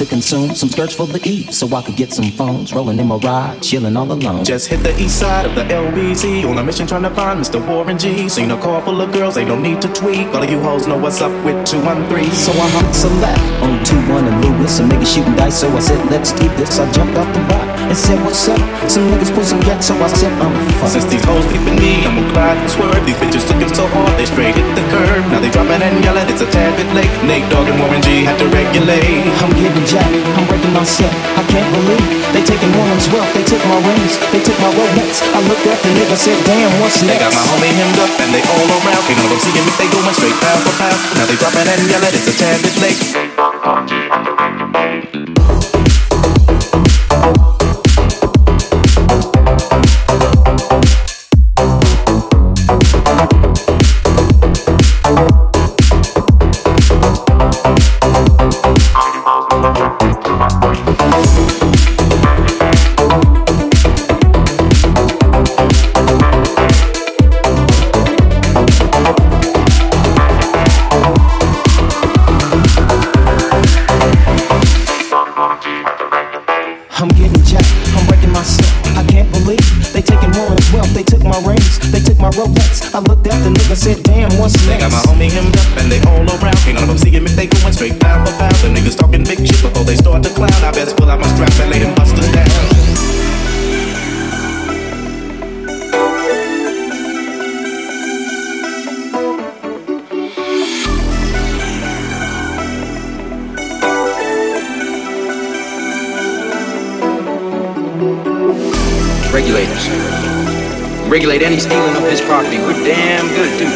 to consume some skirts for the E, so I could get some phones. Rolling in my ride, chilling all alone. Just hit the east side of the LBC on a mission trying to find Mr. Warren G. Seen a car full of girls, ain't no need to tweak. All of you hoes know what's up with 213. So I humped some left on 2-1 and Lewis. Some niggas shooting dice, so I said, let's do this. I jumped off the bot and said, what's up? Some niggas pull some gas, so I said, I'm fucked. Since these hoes peeping me, I'm gonna glide and swerve. These bitches looking so hard, they straight hit the curb. Now they dropping and yelling, it's a tad bit late. Nate Dogg and Warren G had to regulate. I'm getting jacked, I'm breaking myself. I can't believe they taking woman's wealth. They took my rings, they took my Rolex. I looked at the nigga, said, damn, what's They got my homie hemmed up and they all around. Can't them see him if they going straight pound for pound. Now they dropping and yelling, it's a tad bit late. Regulators. Regulate any stealing of his property. We're damn good too.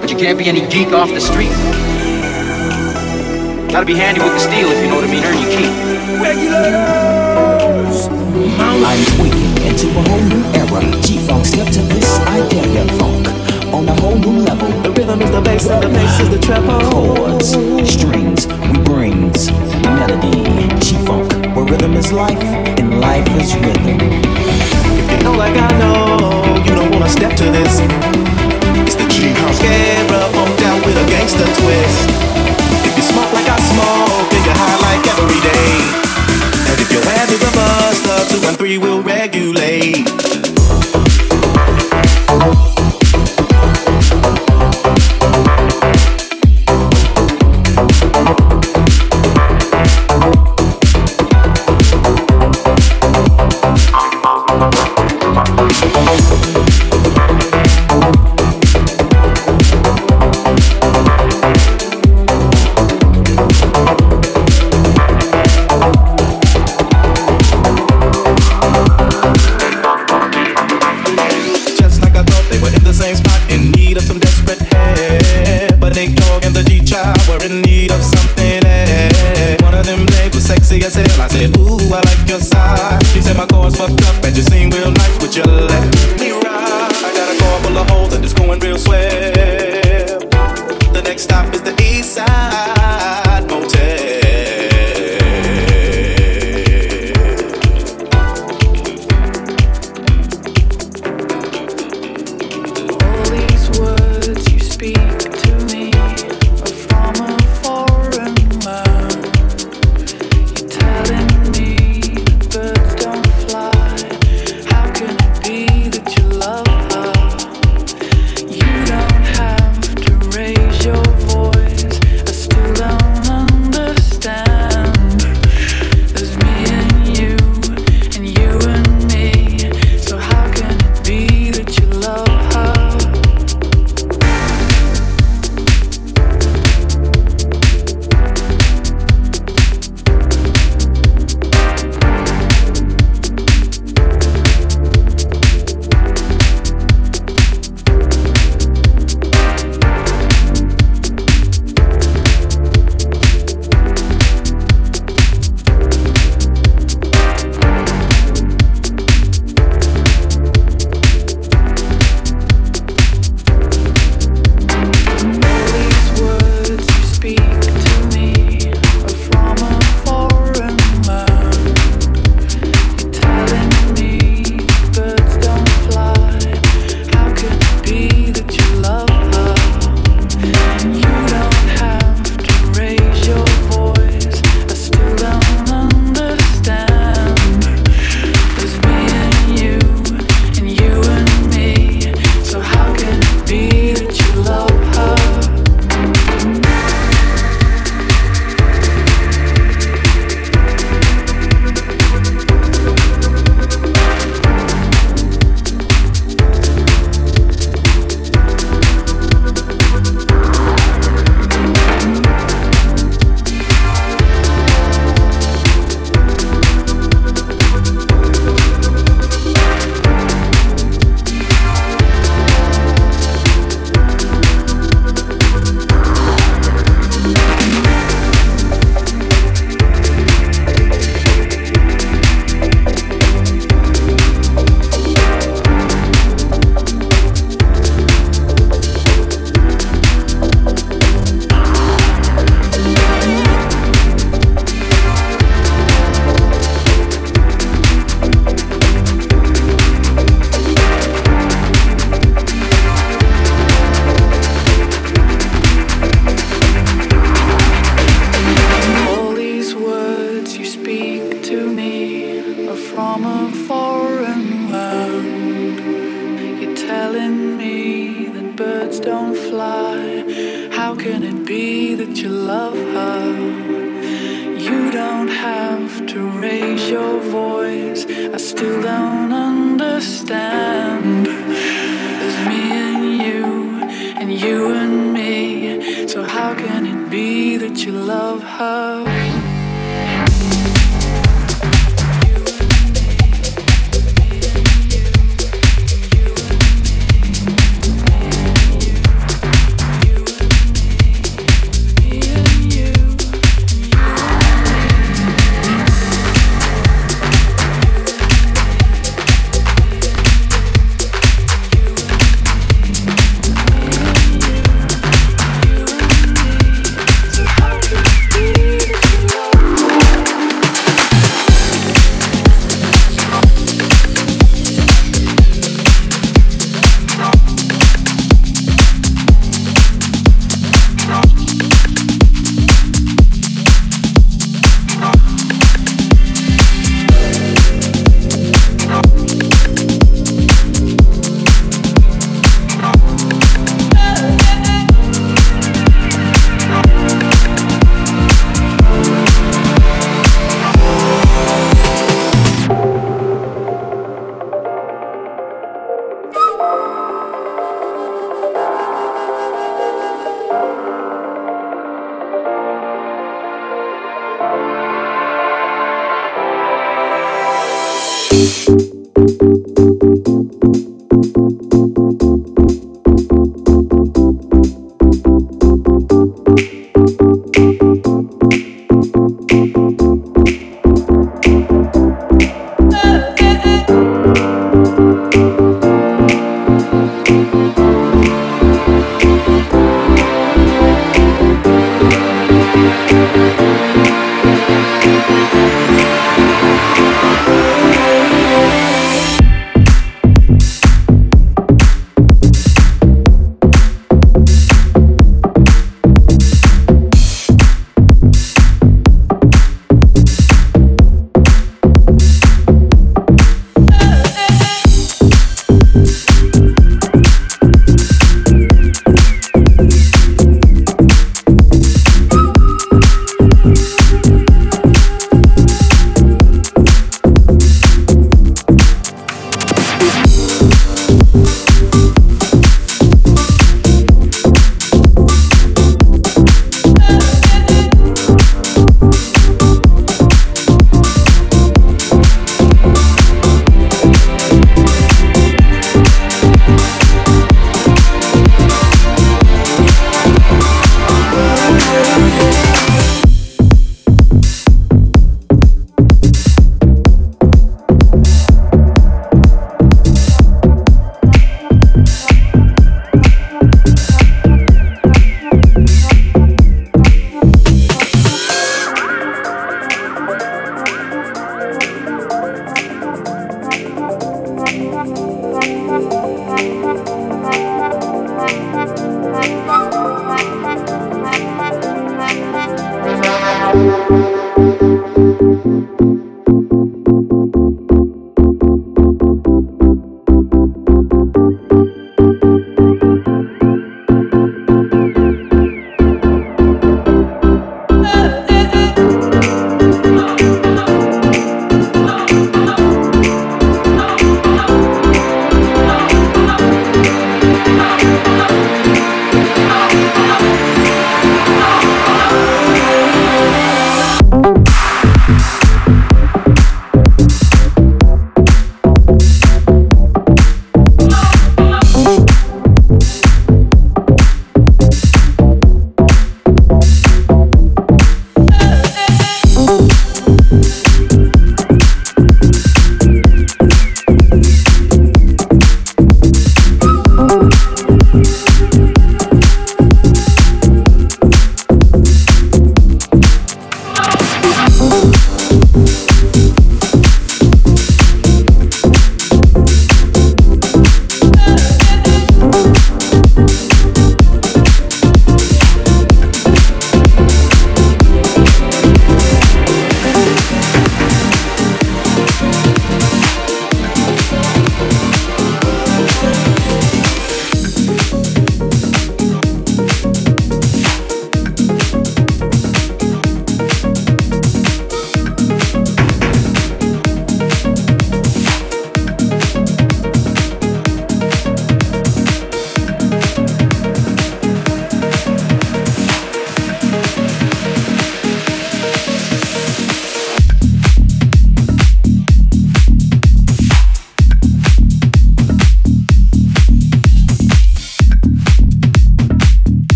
But you can't be any geek off the street. Gotta be handy with the steel, if you know what I mean. Earn your keep. Regulators! I'm tweaking into a whole new era. G-Funk, step to this, I dare ya funk. On a whole new level. The rhythm is the bass and the bass is the treble. Chords, strings, we brings melody. G-Funk, where rhythm is life life is rhythm. If you know like I know, you don't wanna step to this. It's the G House era, funked out with a gangster twist. If you smoke like I smoke, then you're high like every day. And if your hand is a buster, two and three will regulate.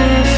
to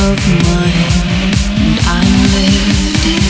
of mind I'm living.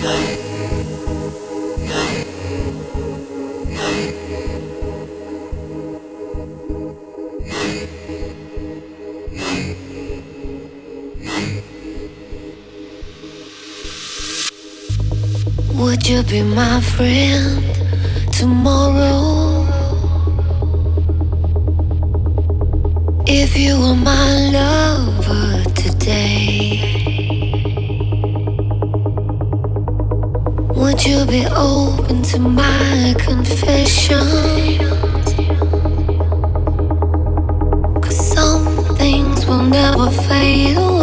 Would you be my friend tomorrow? If you were my lover today, would be open to my confession? Cause some things will never fade.